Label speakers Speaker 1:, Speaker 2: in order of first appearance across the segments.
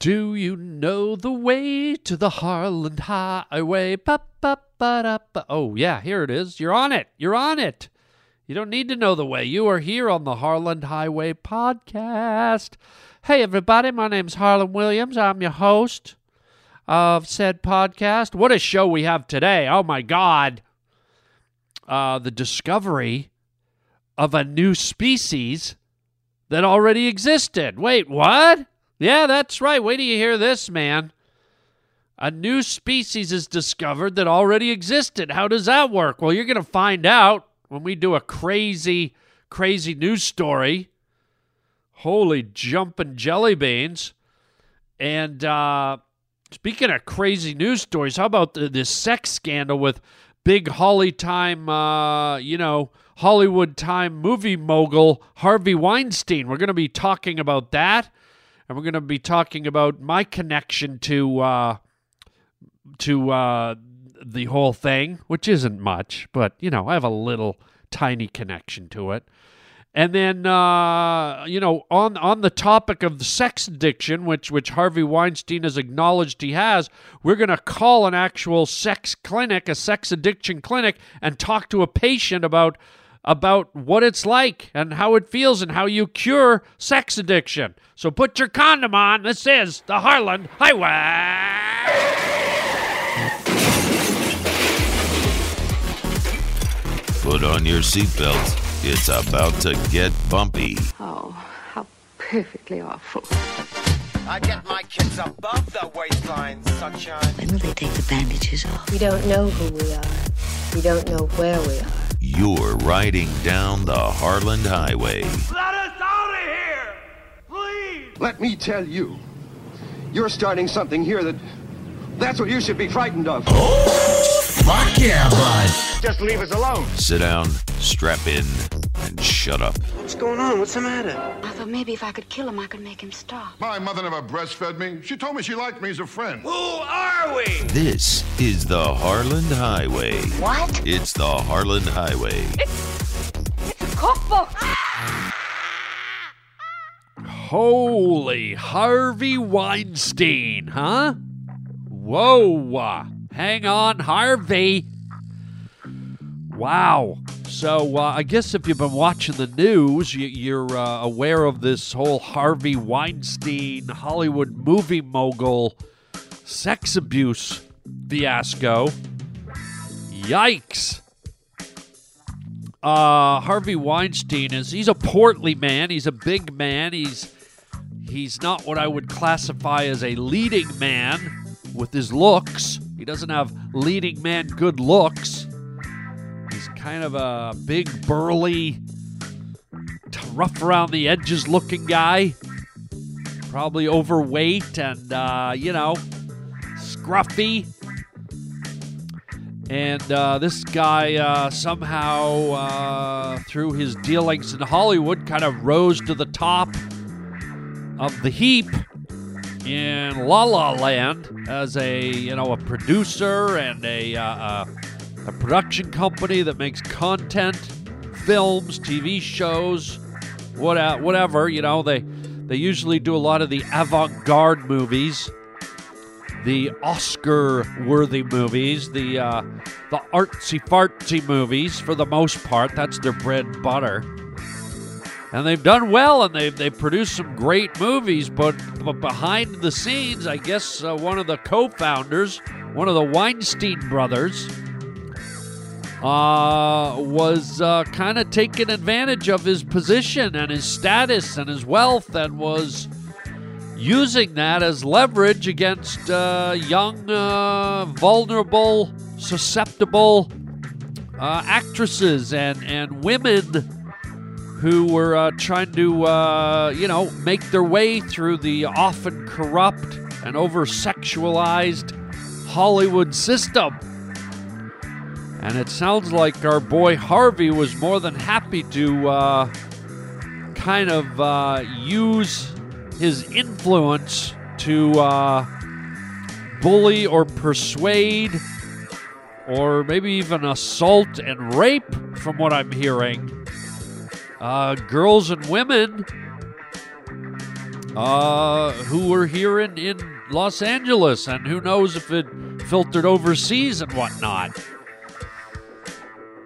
Speaker 1: Do you know the way to the Harland Highway? Ba, ba, ba, da. Oh, yeah, here it is. You're on it. You're on it. You don't need to know the way. You are here on the Harland Highway podcast. Hey, everybody, my name's Harland Williams. I'm your host of said podcast. What a show we have today. Oh, my God. Uh, the discovery of a new species that already existed. Wait, what? Yeah, that's right. Wait till you hear this, man. A new species is discovered that already existed. How does that work? Well, you're going to find out when we do a crazy, crazy news story. Holy jumping jelly beans. And uh, speaking of crazy news stories, how about the, this sex scandal with big Holly time, uh, you know, Hollywood time movie mogul Harvey Weinstein? We're going to be talking about that and we're going to be talking about my connection to uh, to uh, the whole thing, which isn't much, but you know, I have a little tiny connection to it. And then, uh, you know, on on the topic of sex addiction, which which Harvey Weinstein has acknowledged he has, we're going to call an actual sex clinic, a sex addiction clinic, and talk to a patient about about what it's like and how it feels and how you cure sex addiction. So put your condom on. This is the Harland Highway.
Speaker 2: Put on your seatbelt. It's about to get bumpy.
Speaker 3: Oh, how perfectly awful.
Speaker 4: I get my kids above the waistline, sunshine.
Speaker 3: When will they take the bandages off?
Speaker 5: We don't know who we are. We don't know where we are.
Speaker 2: You're riding down the Harland Highway.
Speaker 4: Let us out of here! Please!
Speaker 6: Let me tell you, you're starting something here that. That's what you should be frightened of.
Speaker 7: Oh, Fuck yeah, bud.
Speaker 4: Just leave us alone.
Speaker 2: Sit down, strap in, and shut up.
Speaker 4: What's going on? What's the matter?
Speaker 3: I thought maybe if I could kill him, I could make him stop.
Speaker 7: My mother never breastfed me. She told me she liked me as a friend.
Speaker 4: Who are we?
Speaker 2: This is the Harland Highway.
Speaker 3: What?
Speaker 2: It's the Harland Highway.
Speaker 5: It's a cookbook.
Speaker 1: Holy Harvey Weinstein, huh? Whoa. Hang on, Harvey. Wow. So uh, I guess if you've been watching the news, you, you're uh, aware of this whole Harvey Weinstein Hollywood movie mogul sex abuse fiasco. Yikes. Uh, Harvey Weinstein is he's a portly man. He's a big man. He's he's not what I would classify as a leading man with his looks. He doesn't have leading man good looks. Kind of a big, burly, rough around the edges looking guy. Probably overweight and, uh, you know, scruffy. And uh, this guy uh, somehow, uh, through his dealings in Hollywood, kind of rose to the top of the heap in La La Land as a you know a producer and a uh, uh, a production company that makes content, films, TV shows, what whatever you know they they usually do a lot of the avant-garde movies, the Oscar-worthy movies, the uh, the artsy fartsy movies for the most part. That's their bread and butter and they've done well and they've, they've produced some great movies but, but behind the scenes i guess uh, one of the co-founders one of the weinstein brothers uh, was uh, kind of taking advantage of his position and his status and his wealth and was using that as leverage against uh, young uh, vulnerable susceptible uh, actresses and, and women who were uh, trying to, you know, make their way through the often corrupt and over sexualized Hollywood system. And it sounds like our boy Harvey was more than happy to uh, kind of uh, use his influence to uh, bully or persuade or maybe even assault and rape, from what I'm hearing uh, girls and women uh, who were here in, in Los Angeles, and who knows if it filtered overseas and whatnot.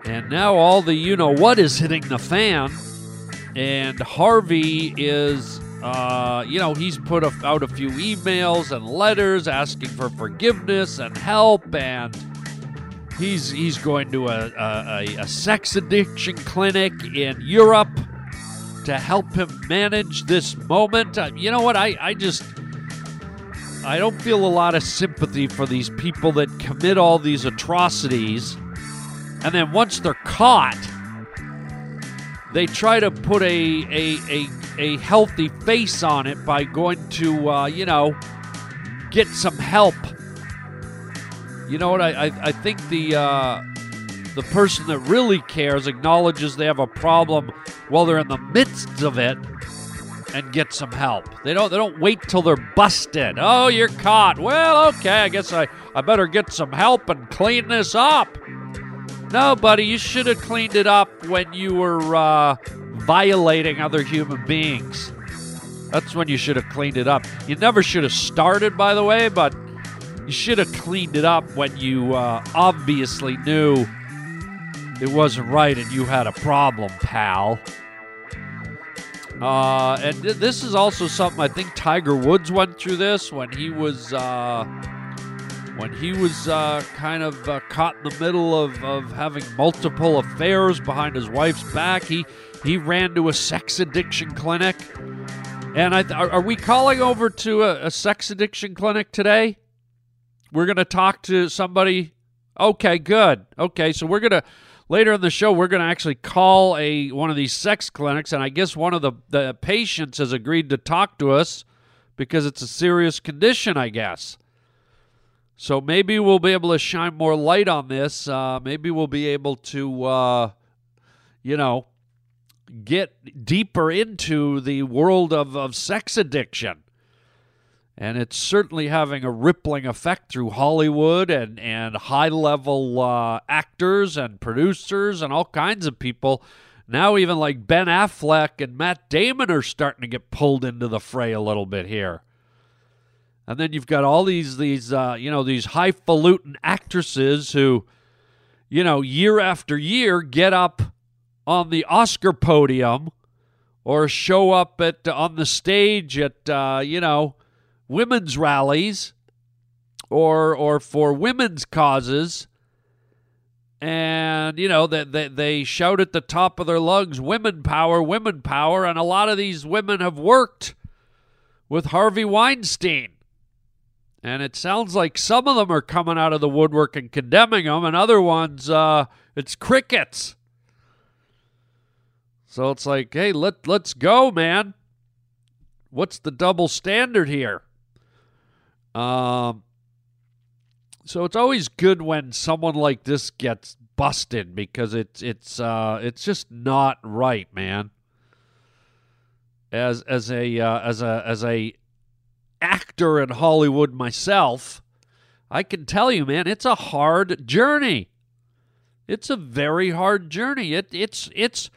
Speaker 1: And now all the you know what is hitting the fan, and Harvey is, uh, you know, he's put out a few emails and letters asking for forgiveness and help, and he's he's going to a, a, a sex addiction clinic in Europe to help him manage this moment. Uh, you know what? I, I just. I don't feel a lot of sympathy for these people that commit all these atrocities. And then once they're caught, they try to put a, a, a, a healthy face on it by going to, uh, you know, get some help. You know what? I, I, I think the. Uh, the person that really cares acknowledges they have a problem while they're in the midst of it and get some help. They don't they don't wait till they're busted. Oh, you're caught. Well, okay, I guess I, I better get some help and clean this up. No, buddy, you should have cleaned it up when you were uh, violating other human beings. That's when you should have cleaned it up. You never should have started, by the way, but you should have cleaned it up when you uh, obviously knew it wasn't right and you had a problem, pal. Uh, and th- this is also something I think Tiger Woods went through this when he was uh, when he was uh, kind of uh, caught in the middle of, of having multiple affairs behind his wife's back. He he ran to a sex addiction clinic. And I are we calling over to a, a sex addiction clinic today? We're going to talk to somebody. Okay, good. Okay, so we're going to later in the show we're going to actually call a one of these sex clinics and i guess one of the, the patients has agreed to talk to us because it's a serious condition i guess so maybe we'll be able to shine more light on this uh, maybe we'll be able to uh, you know get deeper into the world of, of sex addiction and it's certainly having a rippling effect through Hollywood and and high level uh, actors and producers and all kinds of people. Now even like Ben Affleck and Matt Damon are starting to get pulled into the fray a little bit here. And then you've got all these these uh, you know these highfalutin actresses who, you know, year after year get up on the Oscar podium or show up at on the stage at uh, you know women's rallies or or for women's causes. And you know that they, they shout at the top of their lungs women power women power. And a lot of these women have worked with Harvey Weinstein and it sounds like some of them are coming out of the woodwork and condemning them, and other ones uh, it's crickets. So it's like hey let let's go man. What's the double standard here? Um, so it's always good when someone like this gets busted because it's it's uh, it's just not right, man. As as a uh, as a as a actor in Hollywood myself, I can tell you, man, it's a hard journey. It's a very hard journey. It it's it's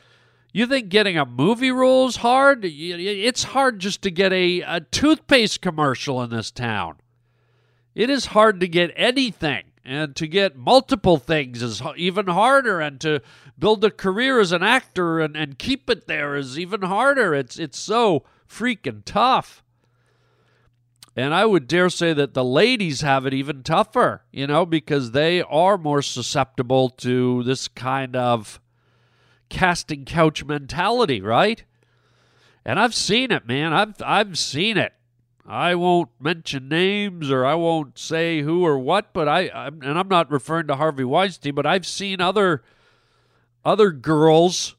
Speaker 1: you think getting a movie role is hard? It's hard just to get a, a toothpaste commercial in this town. It is hard to get anything, and to get multiple things is even harder, and to build a career as an actor and, and keep it there is even harder. It's it's so freaking tough. And I would dare say that the ladies have it even tougher, you know, because they are more susceptible to this kind of casting couch mentality, right? And I've seen it, man. I've I've seen it. I won't mention names or I won't say who or what, but I I'm, and I'm not referring to Harvey Weinstein, but I've seen other other girls,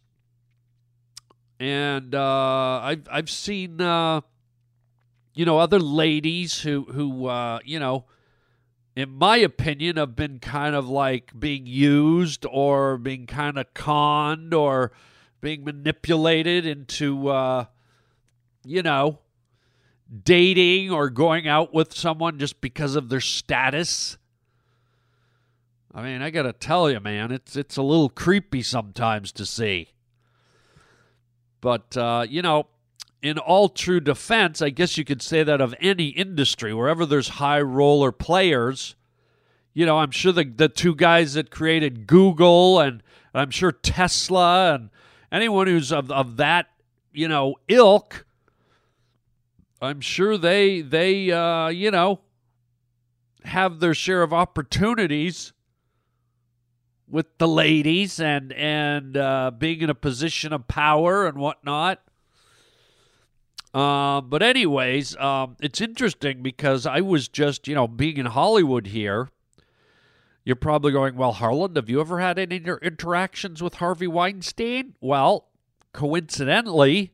Speaker 1: and uh, I've I've seen uh, you know other ladies who who uh, you know, in my opinion, have been kind of like being used or being kind of conned or being manipulated into uh, you know dating or going out with someone just because of their status. I mean, I got to tell you, man, it's it's a little creepy sometimes to see. But uh, you know, in all true defense, I guess you could say that of any industry, wherever there's high roller players. You know, I'm sure the the two guys that created Google and I'm sure Tesla and anyone who's of, of that, you know, ilk, I'm sure they they uh, you know have their share of opportunities with the ladies and and uh, being in a position of power and whatnot. Uh, but anyways, um, it's interesting because I was just you know being in Hollywood here. You're probably going, well, Harland, have you ever had any inter- interactions with Harvey Weinstein? Well, coincidentally,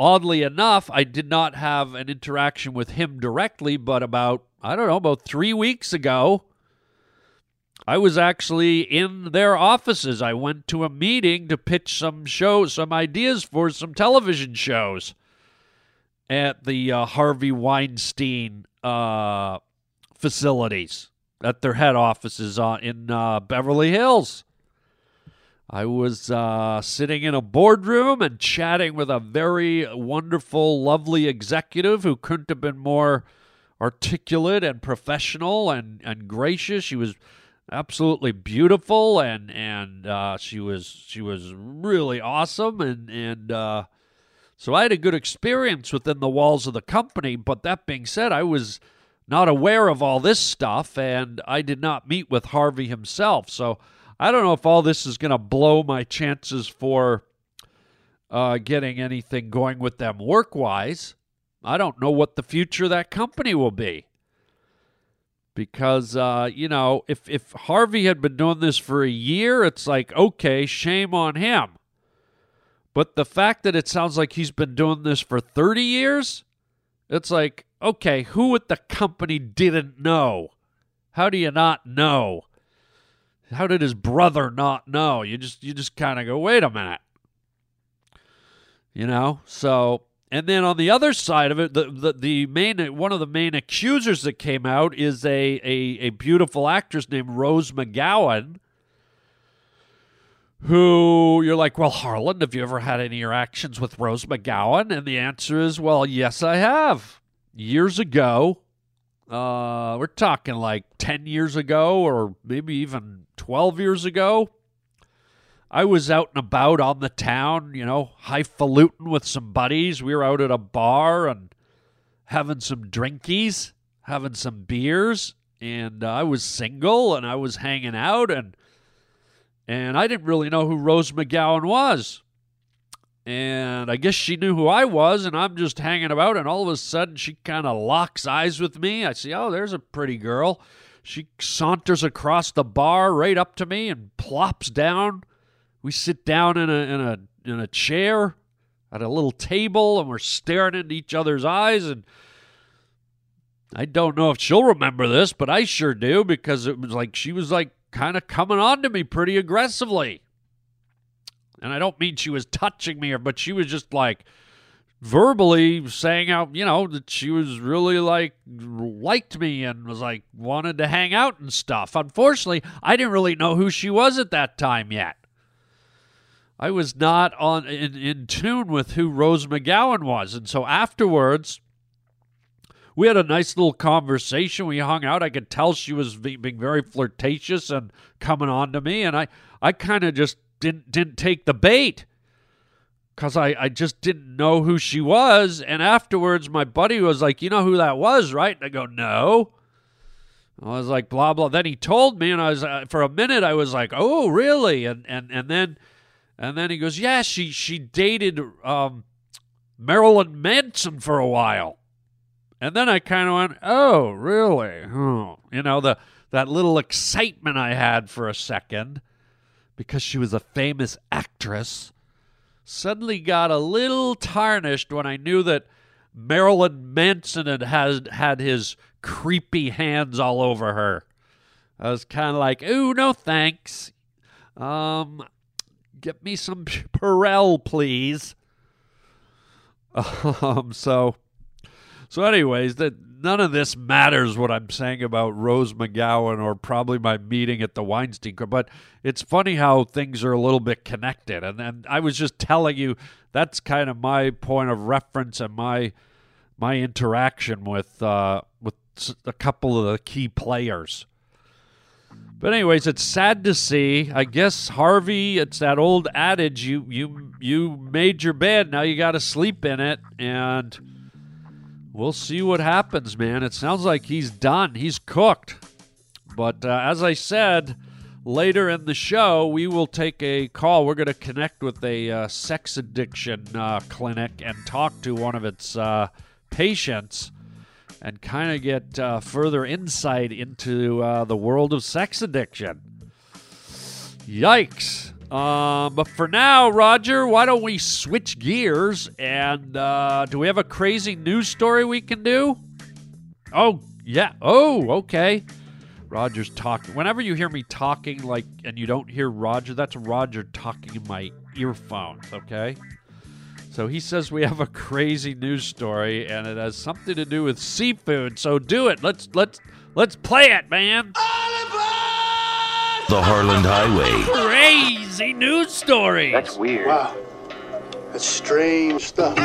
Speaker 1: oddly enough, I did not have an interaction with him directly, but about, I don't know, about three weeks ago, I was actually in their offices. I went to a meeting to pitch some shows, some ideas for some television shows at the uh, Harvey Weinstein uh, facilities at their head offices in uh, Beverly Hills. I was uh, sitting in a boardroom and chatting with a very wonderful, lovely executive who couldn't have been more articulate and professional and, and gracious. She was absolutely beautiful and and uh, she was she was really awesome and and uh, so I had a good experience within the walls of the company. But that being said, I was not aware of all this stuff, and I did not meet with Harvey himself. So I don't know if all this is going to blow my chances for uh, getting anything going with them work wise. I don't know what the future of that company will be. Because, uh, you know, if, if Harvey had been doing this for a year, it's like, okay, shame on him. But the fact that it sounds like he's been doing this for 30 years, it's like, okay, who at the company didn't know? How do you not know? How did his brother not know? You just you just kind of go, wait a minute. You know? So and then on the other side of it, the, the, the main one of the main accusers that came out is a, a, a beautiful actress named Rose McGowan, who you're like, well, Harland, have you ever had any interactions with Rose McGowan? And the answer is, well, yes, I have. Years ago, uh, we're talking like 10 years ago or maybe even 12 years ago. I was out and about on the town, you know, highfalutin with some buddies. We were out at a bar and having some drinkies, having some beers, and uh, I was single and I was hanging out and and I didn't really know who Rose McGowan was. And I guess she knew who I was, and I'm just hanging about, and all of a sudden she kind of locks eyes with me. I see, oh, there's a pretty girl. She saunters across the bar right up to me and plops down. We sit down in a in a in a chair at a little table, and we're staring into each other's eyes. And I don't know if she'll remember this, but I sure do because it was like she was like kind of coming on to me pretty aggressively. And I don't mean she was touching me, but she was just like verbally saying out, you know, that she was really like liked me and was like wanted to hang out and stuff. Unfortunately, I didn't really know who she was at that time yet. I was not on in, in tune with who Rose McGowan was. And so afterwards, we had a nice little conversation. We hung out. I could tell she was being very flirtatious and coming on to me, and I, I kind of just didn't didn't take the bait because I, I just didn't know who she was. And afterwards, my buddy was like, "You know who that was, right?" And I go, "No." I was like, "Blah blah." Then he told me, and I was uh, for a minute, I was like, "Oh, really?" And and and then and then he goes, "Yeah, she she dated um, Marilyn Manson for a while." And then I kind of went, "Oh, really?" You know the that little excitement I had for a second because she was a famous actress suddenly got a little tarnished when I knew that Marilyn Manson had had, had his creepy hands all over her. I was kind of like, "Ooh, no thanks. Um, get me some Purell, please." Um, so, so anyways, that none of this matters what I'm saying about Rose McGowan or probably my meeting at the Weinstein but it's funny how things are a little bit connected. And and I was just telling you that's kind of my point of reference and my my interaction with uh, with a couple of the key players. But anyways, it's sad to see. I guess Harvey, it's that old adage you you you made your bed, now you got to sleep in it and we'll see what happens, man. It sounds like he's done. He's cooked. But uh, as I said, later in the show, we will take a call. We're going to connect with a uh, sex addiction uh, clinic and talk to one of its uh, patients and kind of get uh, further insight into uh, the world of sex addiction. Yikes. Um, but for now, Roger, why don't we switch gears? And uh, do we have a crazy news story we can do? Oh, yeah. Oh, okay. Roger's talking. Whenever you hear me talking, like, and you don't hear Roger, that's Roger talking in my earphones, okay? So he says we have a crazy news story, and it has something to do with seafood. So do it. Let's let's let's play it, man.
Speaker 2: The Harland Highway.
Speaker 1: Crazy news story. That's weird.
Speaker 8: Wow. That's strange stuff.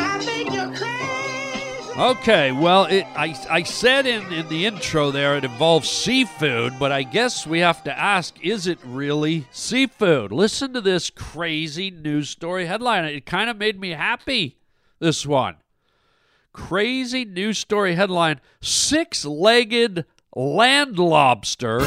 Speaker 1: Okay, well, it, I, I said in, in the intro there it involves seafood, but I guess we have to ask is it really seafood? Listen to this crazy news story headline. It kind of made me happy, this one. Crazy news story headline Six legged land lobster,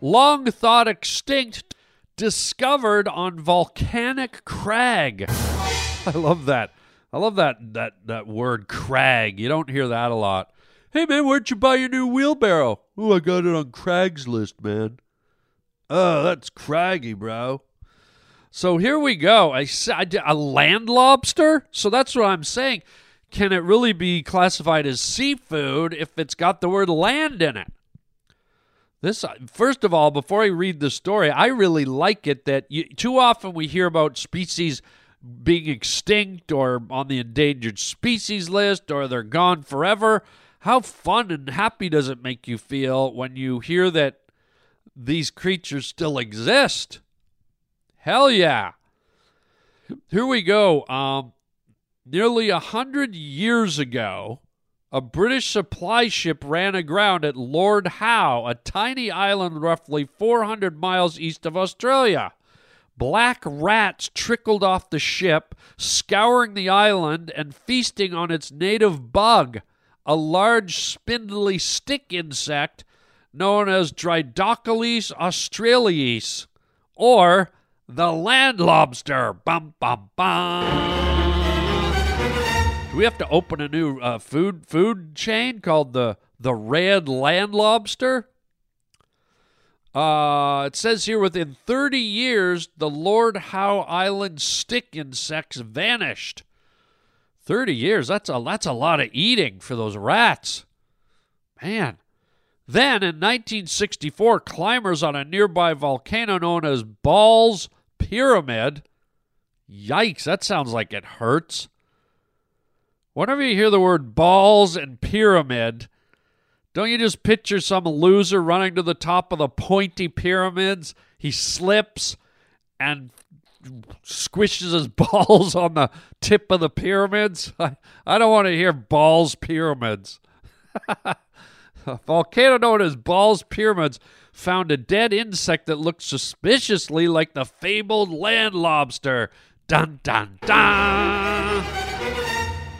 Speaker 1: long thought extinct, discovered on volcanic crag. I love that. I love that that that word crag. You don't hear that a lot. Hey man, where'd you buy your new wheelbarrow? Oh, I got it on Craigslist, man. Oh, that's craggy, bro. So here we go. I said a land lobster. So that's what I'm saying. Can it really be classified as seafood if it's got the word land in it? This, uh, first of all, before I read the story, I really like it that you, too often we hear about species being extinct or on the endangered species list or they're gone forever. How fun and happy does it make you feel when you hear that these creatures still exist? Hell yeah. Here we go. Um, nearly a hundred years ago, a British supply ship ran aground at Lord Howe, a tiny island roughly 400 miles east of Australia. Black rats trickled off the ship, scouring the island and feasting on its native bug, a large spindly stick insect known as Dryococelus australis, or the land lobster. Bum bum bum. Do we have to open a new uh, food food chain called the the Red Land Lobster? Uh, it says here within 30 years, the Lord Howe Island stick insects vanished. 30 years, that's a, that's a lot of eating for those rats. Man. Then in 1964, climbers on a nearby volcano known as Balls Pyramid. Yikes, that sounds like it hurts. Whenever you hear the word balls and pyramid, don't you just picture some loser running to the top of the pointy pyramids? He slips and squishes his balls on the tip of the pyramids. I, I don't want to hear balls pyramids. a volcano known as Balls Pyramids found a dead insect that looked suspiciously like the fabled land lobster. Dun dun dun!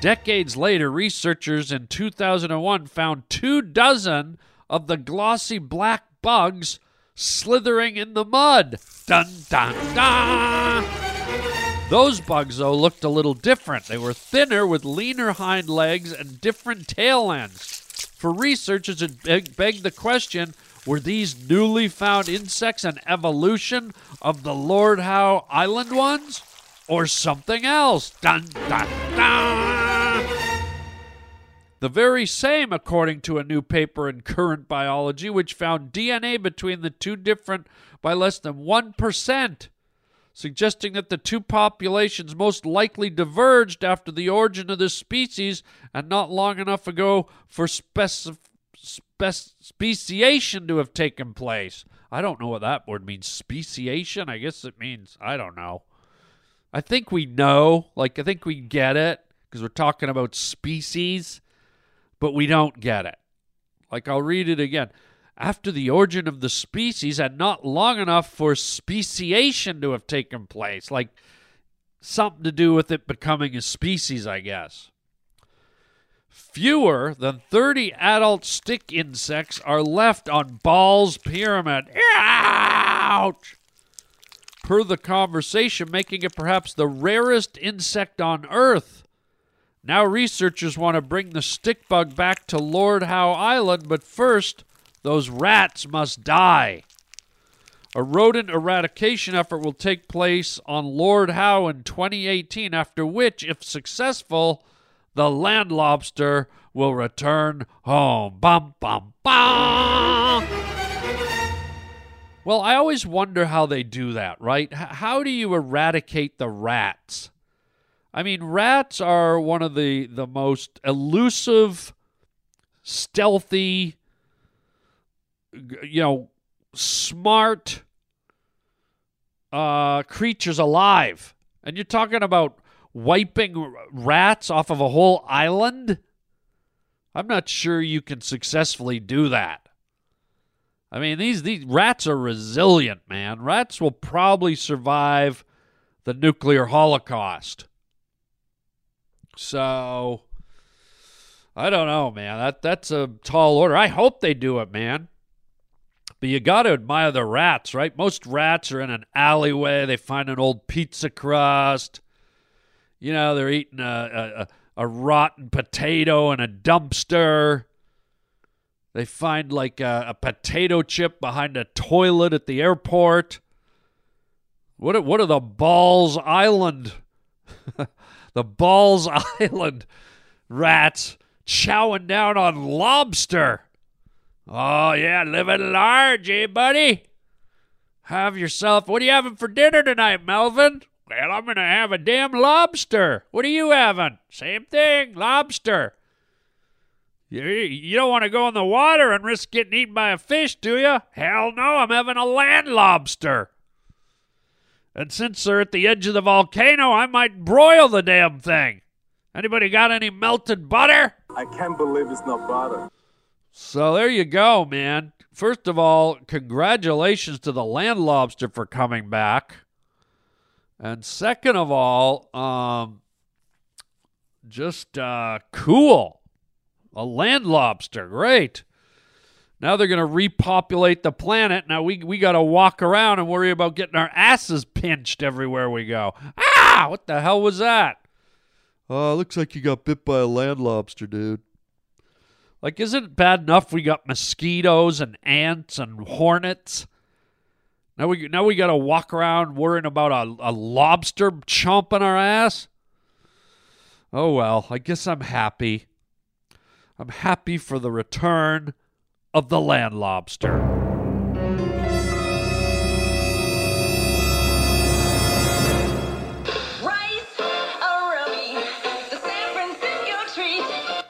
Speaker 1: Decades later, researchers in 2001 found two dozen of the glossy black bugs slithering in the mud. Dun dun dun! Those bugs, though, looked a little different. They were thinner with leaner hind legs and different tail ends. For researchers, it beg- begged the question were these newly found insects an evolution of the Lord Howe Island ones? Or something else? Dun dun dun! The very same, according to a new paper in Current Biology, which found DNA between the two different by less than 1%. suggesting that the two populations most likely diverged after the origin of this species and not long enough ago for speci- spec- speciation to have taken place. I don't know what that word means. Speciation? I guess it means, I don't know. I think we know. Like, I think we get it because we're talking about species, but we don't get it. Like, I'll read it again. After the origin of the species and not long enough for speciation to have taken place. Like, something to do with it becoming a species, I guess. Fewer than 30 adult stick insects are left on Ball's Pyramid. Ouch! Per the conversation, making it perhaps the rarest insect on Earth. Now, researchers want to bring the stick bug back to Lord Howe Island, but first, those rats must die. A rodent eradication effort will take place on Lord Howe in 2018, after which, if successful, the land lobster will return home. Bum, bum, bum. Well, I always wonder how they do that, right? H- how do you eradicate the rats? I mean, rats are one of the, the most elusive, stealthy, you know, smart uh, creatures alive. And you're talking about wiping rats off of a whole island? I'm not sure you can successfully do that. I mean, these these rats are resilient, man. Rats will probably survive the nuclear holocaust. So I don't know, man. That that's a tall order. I hope they do it, man. But you got to admire the rats, right? Most rats are in an alleyway. They find an old pizza crust. You know, they're eating a, a, a rotten potato in a dumpster. They find like a, a potato chip behind a toilet at the airport. What what are the Balls Island? the Balls Island rats chowing down on lobster. Oh, yeah, living large, eh, buddy? Have yourself. What are you having for dinner tonight, Melvin? Well, I'm going to have a damn lobster. What are you having? Same thing, lobster. You, you don't want to go in the water and risk getting eaten by a fish, do you? Hell no, I'm having a land lobster. And since they're at the edge of the volcano, I might broil the damn thing. Anybody got any melted butter?
Speaker 9: I can't believe it's not butter.
Speaker 1: So there you go, man. First of all, congratulations to the land lobster for coming back. And second of all, um, just uh, cool. A land lobster, great. Now they're going to repopulate the planet. Now we we got to walk around and worry about getting our asses pinched everywhere we go. Ah, what the hell was that? Oh, looks like you got bit by a land lobster, dude. Like, isn't it bad enough we got mosquitoes and ants and hornets? Now we now we got to walk around worrying about a, a lobster chomping our ass. Oh well, I guess I'm happy. I'm happy for the return of the land lobster.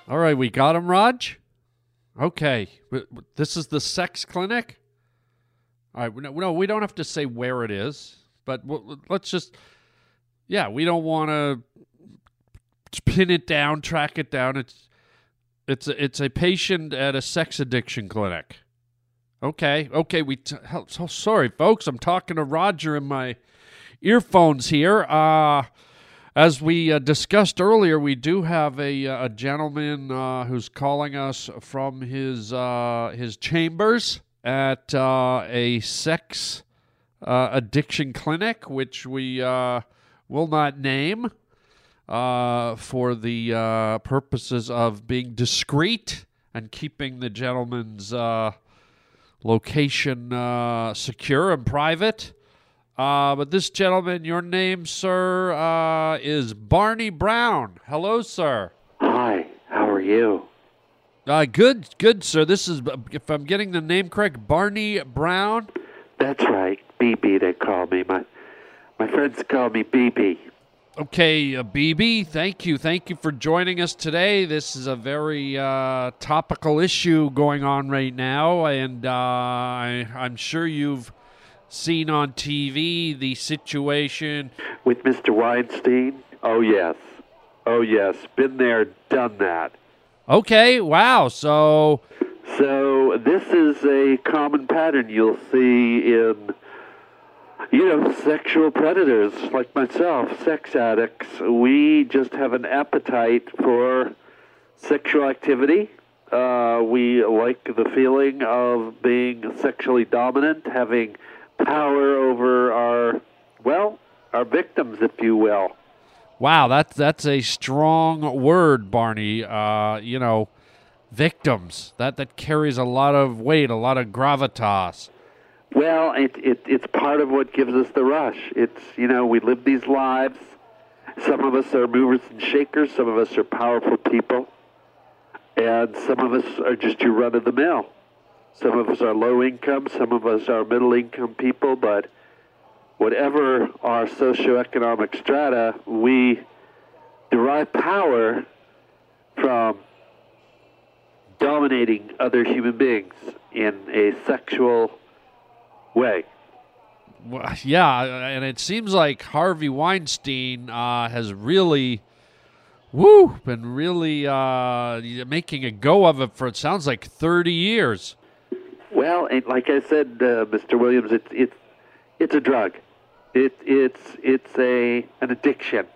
Speaker 1: All right, we got him, Raj. Okay, this is the sex clinic. All right, no, no, we don't have to say where it is, but let's just, yeah, we don't want to pin it down, track it down. It's, it's, a, it's a patient at a sex addiction clinic. Okay, okay, we. T- so sorry, folks. I'm talking to Roger in my earphones here. Uh, as we uh, discussed earlier, we do have a, a gentleman uh, who's calling us from his uh, his chambers at uh, a sex uh, addiction clinic, which we uh, will not name uh, for the uh, purposes of being discreet and keeping the gentleman's uh, location uh, secure and private. Uh, but this gentleman, your name, sir, uh, is Barney Brown. Hello, sir.
Speaker 10: Hi, how are you?
Speaker 1: Uh, good, good, sir. This is, if I'm getting the name correct, Barney Brown.
Speaker 10: That's right, BB they call me. My My friends call me BB.
Speaker 1: Okay, uh, BB, thank you. Thank you for joining us today. This is a very uh, topical issue going on right now, and uh, I, I'm sure you've seen on TV the situation.
Speaker 10: With Mr. Weinstein? Oh, yes. Oh, yes. Been there, done that.
Speaker 1: Okay, wow. So,
Speaker 10: So, this is a common pattern you'll see in, you know, sexual predators like myself, sex addicts. We just have an appetite for sexual activity. Uh, we like the feeling of being sexually dominant, having power over our, well, our victims, if you will.
Speaker 1: wow, that's that's a strong word, Barney. Uh, you know, victims. That that carries a lot of weight, a lot of gravitas.
Speaker 10: Well, it, it it's part of what gives us the rush. It's you know we live these lives. Some of us are movers and shakers. Some of us are powerful people, and some of us are just your run of the mill. Some of us are low income. Some of us are middle income people. But whatever our socioeconomic strata, we derive power from dominating other human beings in a sexual way.
Speaker 1: Well, yeah, and it seems like Harvey Weinstein uh, has really, woo, been really uh, making a go of it for it sounds like thirty years.
Speaker 10: Well, and like I said, uh, Mr. Williams, it's it's it's a drug. It it's it's a an addiction,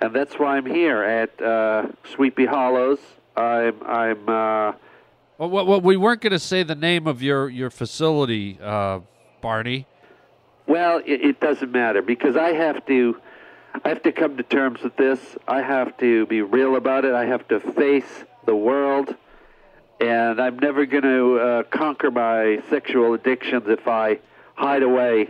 Speaker 10: and that's why I'm here at uh, Sweepy Hollows. I'm I'm uh,
Speaker 1: Well, well, well we weren't going to say the name of your your facility, uh, Barney.
Speaker 10: well. It, it doesn't matter because I have to I have to come to terms with this. I have to be real about it. I have to face the world, and I'm never going to uh, conquer my sexual addictions if I hide away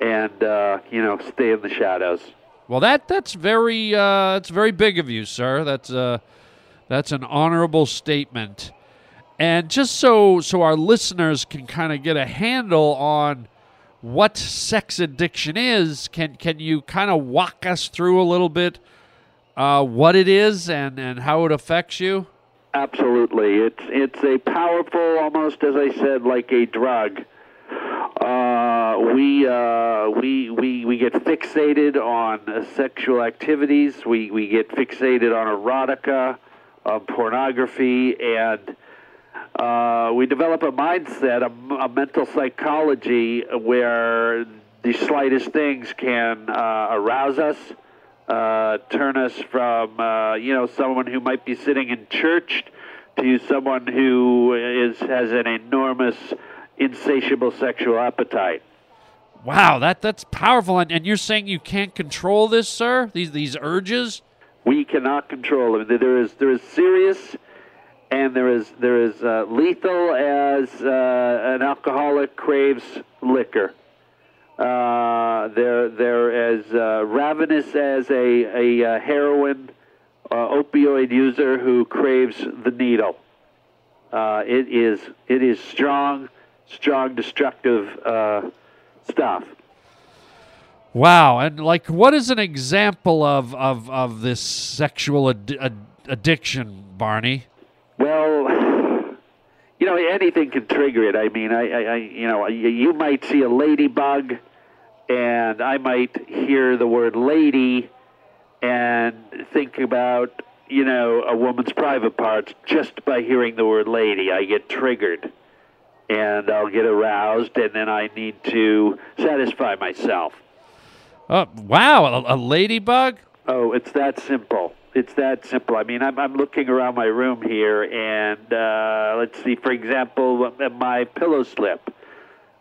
Speaker 10: and uh, you know stay in the shadows.
Speaker 1: Well, that that's very uh, that's very big of you, sir. That's uh, that's an honorable statement. And just so so our listeners can kind of get a handle on what sex addiction is, can can you kind of walk us through a little bit uh, what it is and and how it affects you?
Speaker 10: Absolutely, it's it's a powerful, almost as I said, like a drug. Uh, we uh, we we we get fixated on uh, sexual activities. We we get fixated on erotica, on pornography, and uh, we develop a mindset, a, a mental psychology, where the slightest things can uh, arouse us, uh, turn us from uh, you know someone who might be sitting in church to someone who is has an enormous, insatiable sexual appetite.
Speaker 1: Wow, that that's powerful. And, and you're saying you can't control this, sir? These these urges?
Speaker 10: We cannot control them. There is there is serious, and there is there is uh, lethal as uh, an alcoholic craves liquor. Uh, they're they're as uh, ravenous as a a uh, heroin uh, opioid user who craves the needle. It is it is strong, strong destructive stuff.
Speaker 1: Wow, and like, what is an example of of, of this sexual ad- ad- addiction, Barney?
Speaker 10: Well, you know, anything can trigger it. I mean, I, I, I you know, you- might see a ladybug, and I might hear the word lady, and think about you know a woman's private parts just by hearing the word lady. I get triggered, and I'll get aroused, and then I need to satisfy myself.
Speaker 1: Oh, wow, a, a ladybug?
Speaker 10: Oh, it's that simple. It's that simple. I mean, I'm, I'm looking around my room here, and uh, let's see, for example, my pillow slip.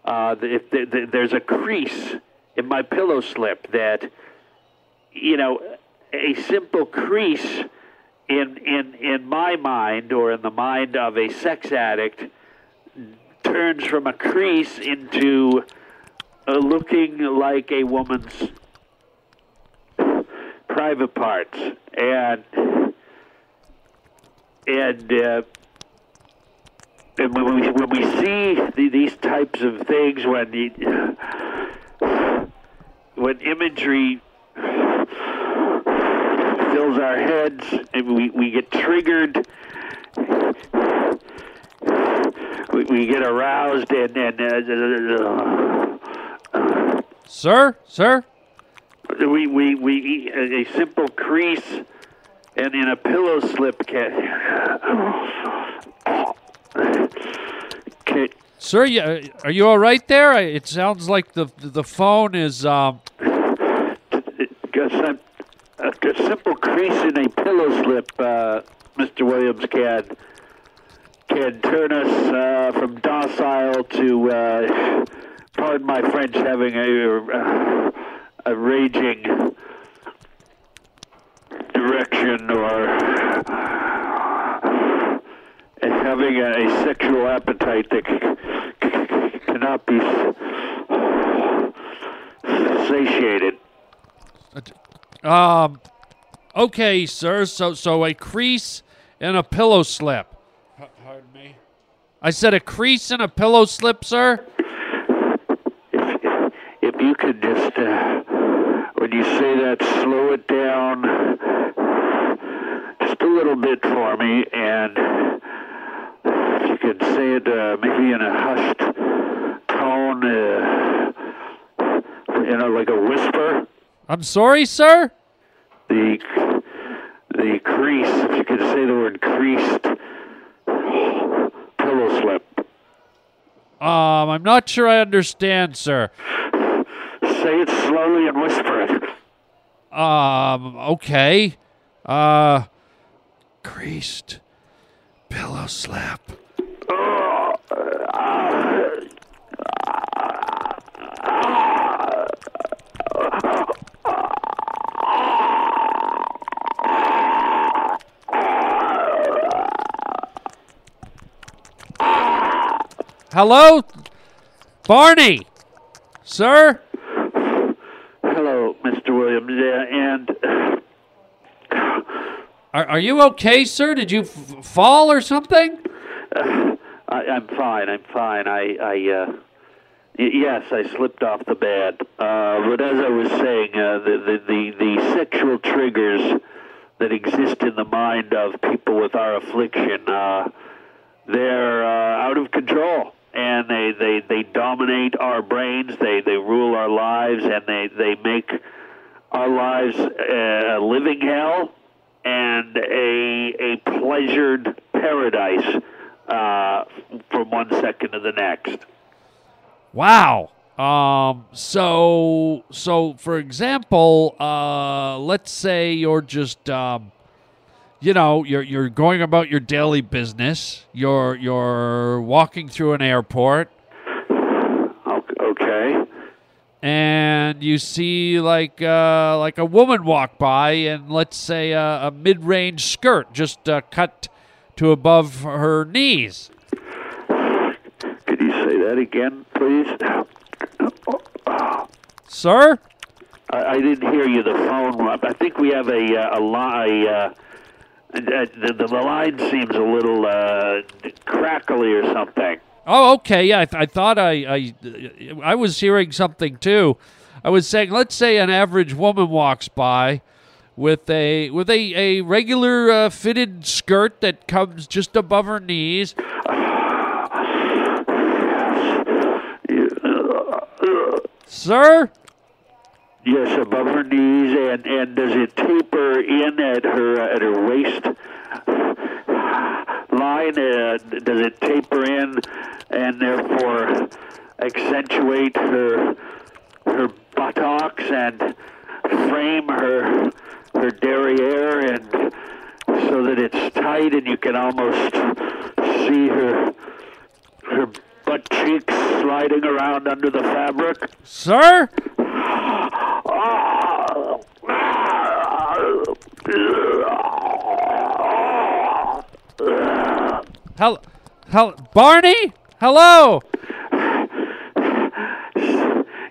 Speaker 10: Uh, if th- th- there's a crease in my pillow slip that, you know, a simple crease in in in my mind or in the mind of a sex addict turns from a crease into uh, looking like a woman's private parts and and uh, and when we when we see the, these types of things when the when imagery fills our heads and we, we get triggered, we, we get aroused and, and uh,
Speaker 1: Sir, sir.
Speaker 10: We, we, we a, a simple crease and in a pillow slip can, can
Speaker 1: Sir, you, are you all right there? It sounds like the the phone is um.
Speaker 10: a, a, a simple crease in a pillow slip, uh, Mr. Williams can can turn us uh, from docile to, uh, pardon my French, having a uh, a raging direction or having a, a sexual appetite that c- c- cannot be s- satiated.
Speaker 1: Um, okay, sir. So, so a crease and a pillow slip. Pardon me. I said a crease and a pillow slip, sir.
Speaker 10: If you could just, uh, when you say that, slow it down just a little bit for me, and if you could say it uh, maybe in a hushed tone, uh, you know, like a whisper.
Speaker 1: I'm sorry, sir.
Speaker 10: The the crease, if you could say the word creased, pillow slip.
Speaker 1: Um, I'm not sure I understand, sir.
Speaker 10: Say it slowly and whisper it.
Speaker 1: Um, okay. Uh, creased pillow slip. Hello, Barney, sir.
Speaker 10: Hello, Mr. Williams, yeah, and
Speaker 1: Are, are you okay, sir? Did you f- fall or something?
Speaker 10: I, I'm fine. I'm fine. I, I, uh, y- yes, I slipped off the bed. Uh, but as I was saying, uh, the, the, the, the sexual triggers that exist in the mind of people with our affliction, uh, they're uh, out of control. And they, they, they dominate our brains, they, they rule our lives, and they, they make our lives uh, a living hell and a, a pleasured paradise uh, from one second to the next.
Speaker 1: Wow. Um. So, so for example, uh, let's say you're just, um, you know, you're you're going about your daily business. You're you're walking through an airport,
Speaker 10: Okay.
Speaker 1: And you see like uh, like a woman walk by, and let's say a, a mid-range skirt just uh, cut to above her knees.
Speaker 10: Could you say that again, please?
Speaker 1: Sir.
Speaker 10: I, I didn't hear you. The phone. I think we have a uh, a line. Uh, the, the, the line seems a little uh, crackly or something.
Speaker 1: Oh, okay. Yeah, I, th- I thought I, I I was hearing something too. I was saying, let's say an average woman walks by with a with a a regular uh, fitted skirt that comes just above her knees. Sir?
Speaker 10: Yes, above her knees, and and does it taper in at her at her waist line? Uh, does it taper in, and therefore accentuate her her buttocks and frame her her derriere, and so that it's tight, and you can almost see her her butt cheeks sliding around under the fabric?
Speaker 1: Sir? Hel- hel- Barney? Hello.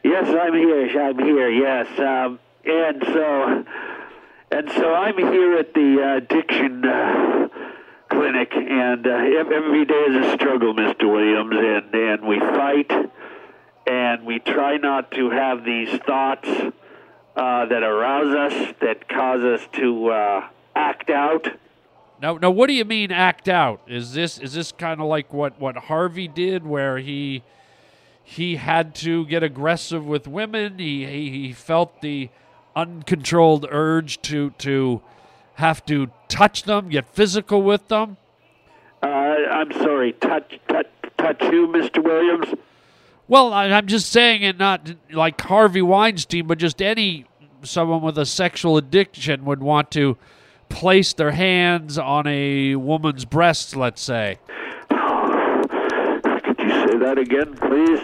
Speaker 10: Yes, I'm here. I'm here. Yes, um, and so and so I'm here at the addiction uh, clinic, and uh, every day is a struggle, Mr. Williams, and and we fight, and we try not to have these thoughts uh, that arouse us, that cause us to uh, act out.
Speaker 1: Now, now, what do you mean act out? Is this is this kind of like what what Harvey did, where he he had to get aggressive with women? He he, he felt the uncontrolled urge to to have to touch them, get physical with them.
Speaker 10: Uh, I'm sorry, touch, touch, touch you, Mr. Williams.
Speaker 1: Well, I, I'm just saying and not like Harvey Weinstein, but just any someone with a sexual addiction would want to place their hands on a woman's breasts, let's say.
Speaker 10: Could you say that again, please?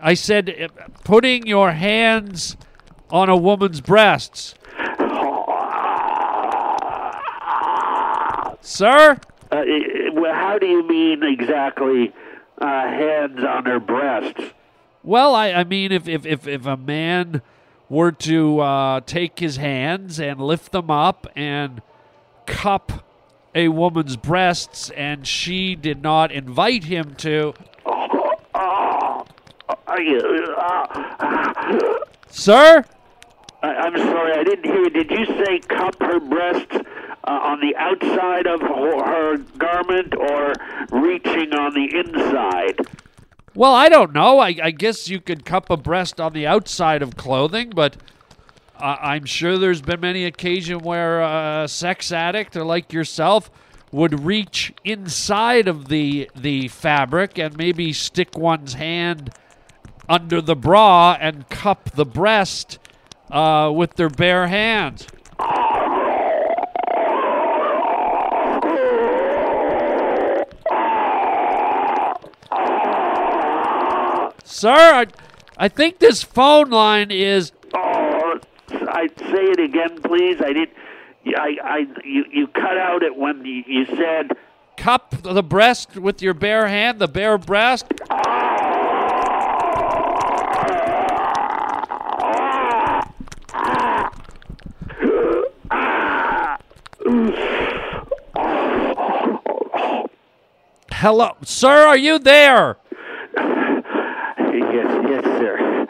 Speaker 1: I said uh, putting your hands on a woman's breasts. Sir?
Speaker 10: Uh, well, how do you mean exactly uh, hands on her breasts?
Speaker 1: Well, I, I mean, if, if, if, if a man were to uh, take his hands and lift them up and cup a woman's breasts and she did not invite him to. Sir?
Speaker 10: I, I'm sorry, I didn't hear. Did you say cup her breasts uh, on the outside of her garment or reaching on the inside?
Speaker 1: Well, I don't know. I, I guess you could cup a breast on the outside of clothing, but I'm sure there's been many occasion where a sex addict or like yourself would reach inside of the the fabric and maybe stick one's hand under the bra and cup the breast uh, with their bare hands. Sir, I, I think this phone line is.
Speaker 10: Oh, I say it again, please. I did. I, I, you, you cut out it when you, you said
Speaker 1: Cup the breast with your bare hand, the bare breast. Hello, sir, are you there?
Speaker 10: Yes, yes, sir.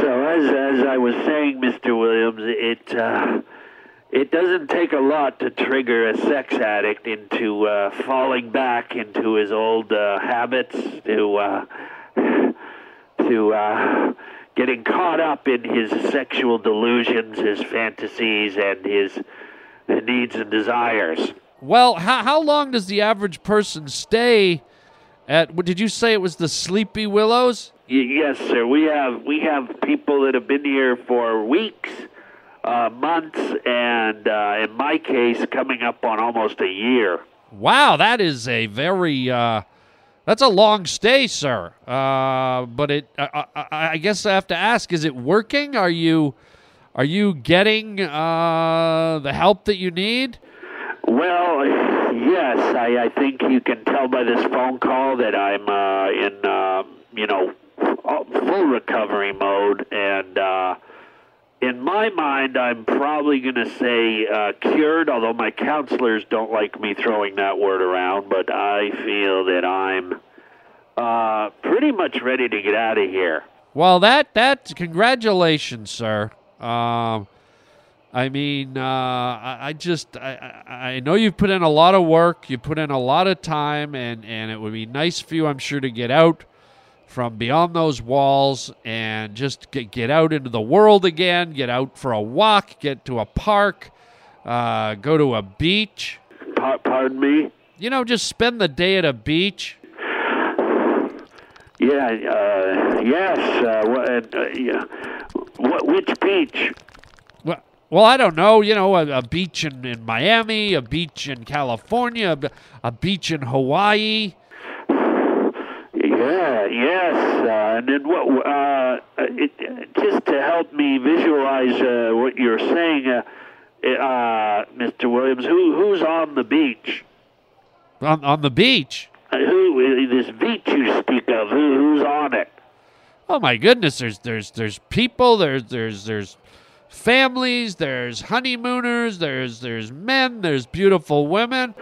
Speaker 10: So as as I was saying, Mr. Williams, it uh, it doesn't take a lot to trigger a sex addict into uh, falling back into his old uh, habits, to uh, to uh, getting caught up in his sexual delusions, his fantasies, and his needs and desires.
Speaker 1: Well, how, how long does the average person stay at? Did you say it was the Sleepy Willows?
Speaker 10: Y- yes, sir. We have we have people that have been here for weeks, uh, months, and uh, in my case, coming up on almost a year.
Speaker 1: Wow, that is a very uh, that's a long stay, sir. Uh, but it, I, I, I guess I have to ask: Is it working? Are you are you getting uh, the help that you need?
Speaker 10: Well, yes, I, I think you can tell by this phone call that I'm uh, in, uh, you know, full recovery mode, and uh, in my mind, I'm probably going to say uh, cured. Although my counselors don't like me throwing that word around, but I feel that I'm uh, pretty much ready to get out of here.
Speaker 1: Well, that that congratulations, sir. Um, I mean, uh, I, I just I I know you've put in a lot of work, you put in a lot of time, and and it would be nice for you, I'm sure, to get out from beyond those walls and just get get out into the world again, get out for a walk, get to a park, uh, go to a beach.
Speaker 10: Pardon me.
Speaker 1: You know, just spend the day at a beach.
Speaker 10: Yeah, uh, yes. Uh, what, uh, yeah. what, which beach?
Speaker 1: Well, well, I don't know. You know, a, a beach in, in Miami, a beach in California, a, a beach in Hawaii.
Speaker 10: Yeah, yes. Uh, and then what? Uh, it, just to help me visualize uh, what you're saying, uh, uh, Mr. Williams, who who's on the beach?
Speaker 1: On, on the beach.
Speaker 10: Uh, who this beach you speak of? Who, who's on it?
Speaker 1: Oh my goodness! There's there's there's people. There's there's there's families. There's honeymooners. There's there's men. There's beautiful women.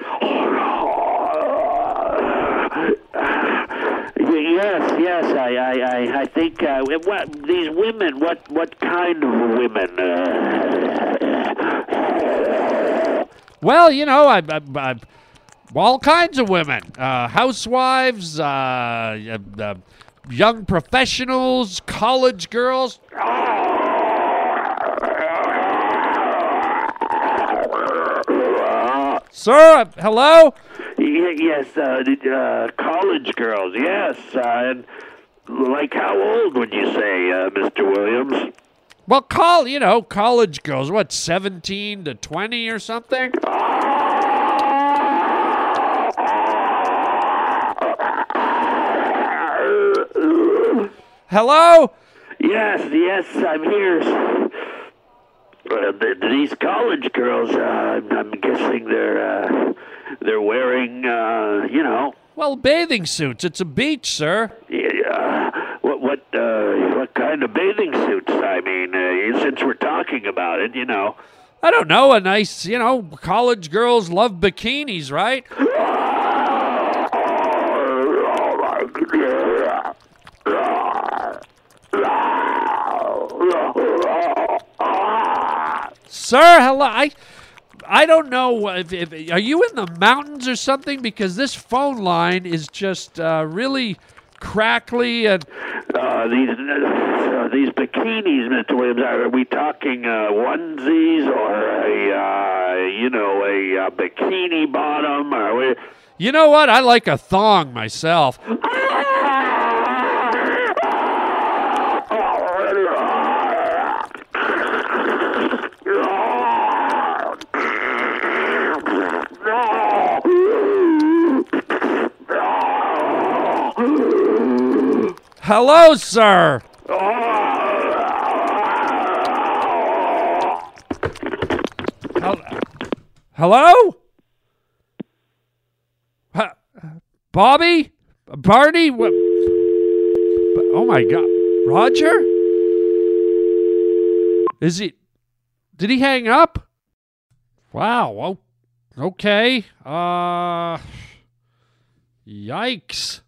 Speaker 10: Yes, yes. I, I, I, I think uh, what these women. What, what kind of women? Uh,
Speaker 1: Well, you know, I, I, I all kinds of women, uh, housewives, uh, uh, uh, young professionals, college girls. Sir, hello.
Speaker 10: Yes, uh, uh, college girls. Yes, uh, and like how old would you say, uh, Mr. Williams?
Speaker 1: Well, call you know college girls. What, seventeen to twenty or something? Hello.
Speaker 10: Yes, yes, I'm here. Th- these college girls, uh, I'm, guessing they're uh, they're wearing, uh, you know,
Speaker 1: Well, bathing suits. It's a beach, sir.
Speaker 10: uh, what what uh, what kind of bathing suits? I mean, uh, since we're talking about it, you know.
Speaker 1: I don't know. A nice, you know, college girls love bikinis, right? Sir, hello. I, I don't know. If, if, are you in the mountains or something? Because this phone line is just uh, really crackly and.
Speaker 10: Uh, these uh, these bikinis, Mr. Williams, are we talking uh, onesies or a uh, you know a uh, bikini bottom? Or we...
Speaker 1: You know what? I like a thong myself. Hello, sir. Hello? Bobby? Barney? Oh my God. Roger? Is he. Did he hang up? Wow. Okay. Uh. Yikes.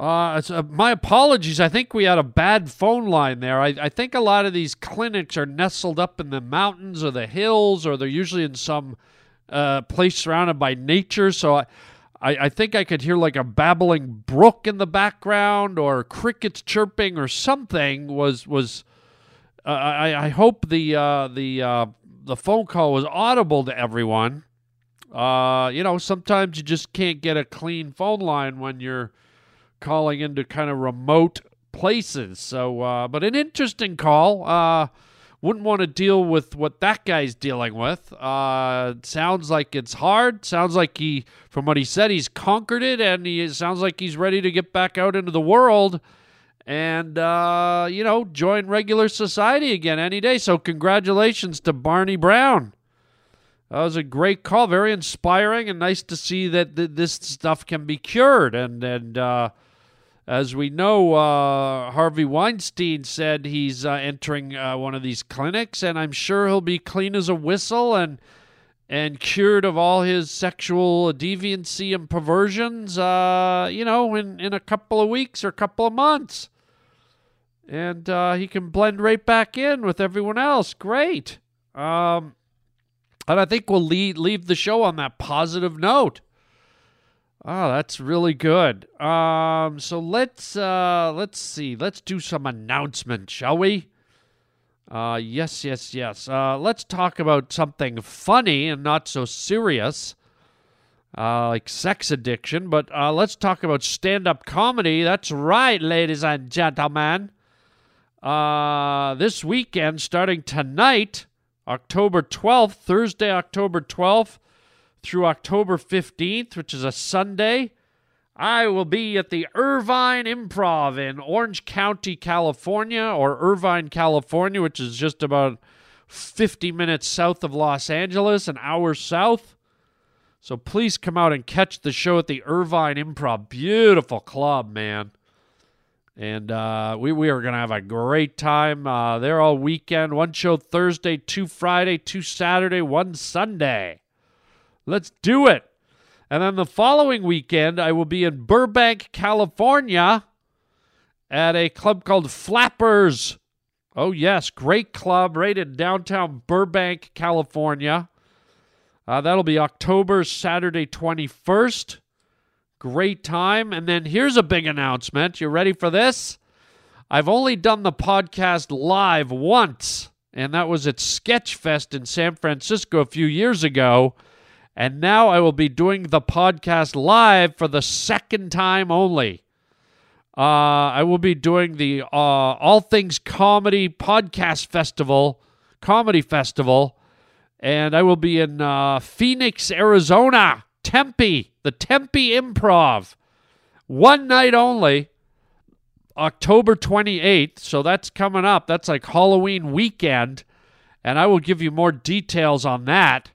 Speaker 1: Uh, uh, my apologies. I think we had a bad phone line there. I, I think a lot of these clinics are nestled up in the mountains or the hills, or they're usually in some uh, place surrounded by nature. So I, I, I think I could hear like a babbling brook in the background, or crickets chirping, or something. Was was uh, I, I hope the uh, the the phone call was audible to everyone. You know, sometimes you just can't get a clean phone line when you're calling into kind of remote places. So, uh, but an interesting call. Uh, wouldn't want to deal with what that guy's dealing with. Uh, sounds like it's hard. Sounds like he, from what he said, he's conquered it, and he sounds like he's ready to get back out into the world and uh, you know join regular society again any day. So, congratulations to Barney Brown. That was a great call, very inspiring, and nice to see that th- this stuff can be cured. And and uh, as we know, uh, Harvey Weinstein said he's uh, entering uh, one of these clinics, and I'm sure he'll be clean as a whistle and and cured of all his sexual deviancy and perversions. Uh, you know, in in a couple of weeks or a couple of months, and uh, he can blend right back in with everyone else. Great. Um, and I think we'll leave, leave the show on that positive note. Oh, that's really good. Um, so let's uh, let's see. Let's do some announcements, shall we? Uh, yes, yes, yes. Uh, let's talk about something funny and not so serious, uh, like sex addiction. But uh, let's talk about stand-up comedy. That's right, ladies and gentlemen. Uh, this weekend, starting tonight, October 12th, Thursday, October 12th, through October 15th, which is a Sunday, I will be at the Irvine Improv in Orange County, California, or Irvine, California, which is just about 50 minutes south of Los Angeles, an hour south. So please come out and catch the show at the Irvine Improv. Beautiful club, man. And uh, we, we are going to have a great time. Uh, there all weekend. One show Thursday, two Friday, two Saturday, one Sunday. Let's do it. And then the following weekend, I will be in Burbank, California at a club called Flappers. Oh, yes, great club right in downtown Burbank, California. Uh, that'll be October, Saturday, 21st. Great time. And then here's a big announcement. You ready for this? I've only done the podcast live once, and that was at Sketchfest in San Francisco a few years ago. And now I will be doing the podcast live for the second time only. Uh, I will be doing the uh, All Things Comedy Podcast Festival, Comedy Festival, and I will be in uh, Phoenix, Arizona, Tempe, the Tempe Improv. One night only, October 28th. So that's coming up. That's like Halloween weekend. And I will give you more details on that.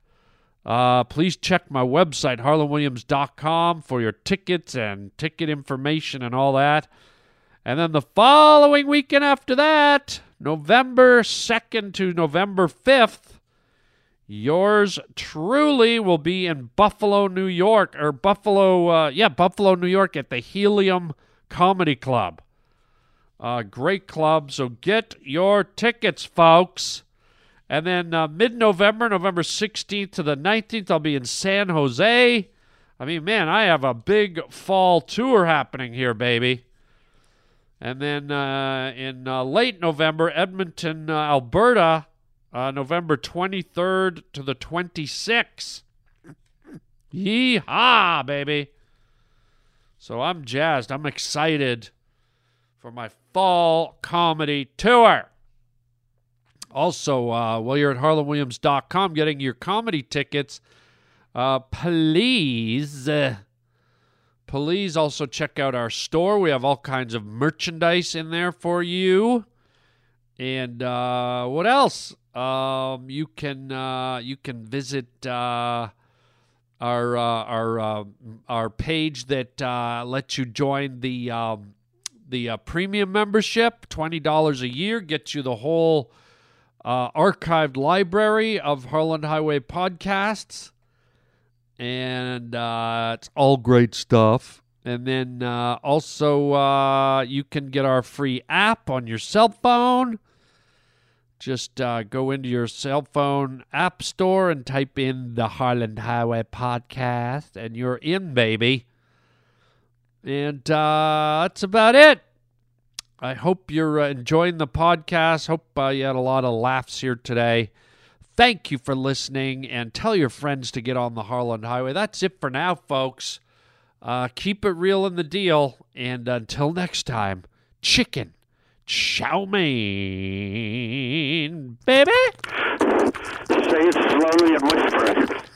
Speaker 1: Uh, please check my website, harlandwilliams.com, for your tickets and ticket information and all that. And then the following weekend after that, November 2nd to November 5th, yours truly will be in Buffalo, New York, or Buffalo, uh, yeah, Buffalo, New York at the Helium Comedy Club. Uh, great club. So get your tickets, folks. And then uh, mid November, November 16th to the 19th, I'll be in San Jose. I mean, man, I have a big fall tour happening here, baby. And then uh, in uh, late November, Edmonton, uh, Alberta, uh, November 23rd to the 26th. Yeehaw, baby. So I'm jazzed. I'm excited for my fall comedy tour. Also, uh, while you're at harlandwilliams.com getting your comedy tickets, uh, please, uh, please also check out our store. We have all kinds of merchandise in there for you. And uh, what else? Um, you can uh, you can visit uh, our uh, our uh, our page that uh, lets you join the um, the uh, premium membership. Twenty dollars a year gets you the whole uh, archived library of Harland Highway podcasts, and uh, it's all great stuff. And then uh, also uh, you can get our free app on your cell phone. Just uh, go into your cell phone app store and type in the Harland Highway podcast, and you're in, baby. And uh, that's about it. I hope you're uh, enjoying the podcast. Hope uh, you had a lot of laughs here today. Thank you for listening, and tell your friends to get on the Harland Highway. That's it for now, folks. Uh, keep it real in the deal, and until next time, chicken chow mein, baby.
Speaker 10: Say it slowly and whisper it.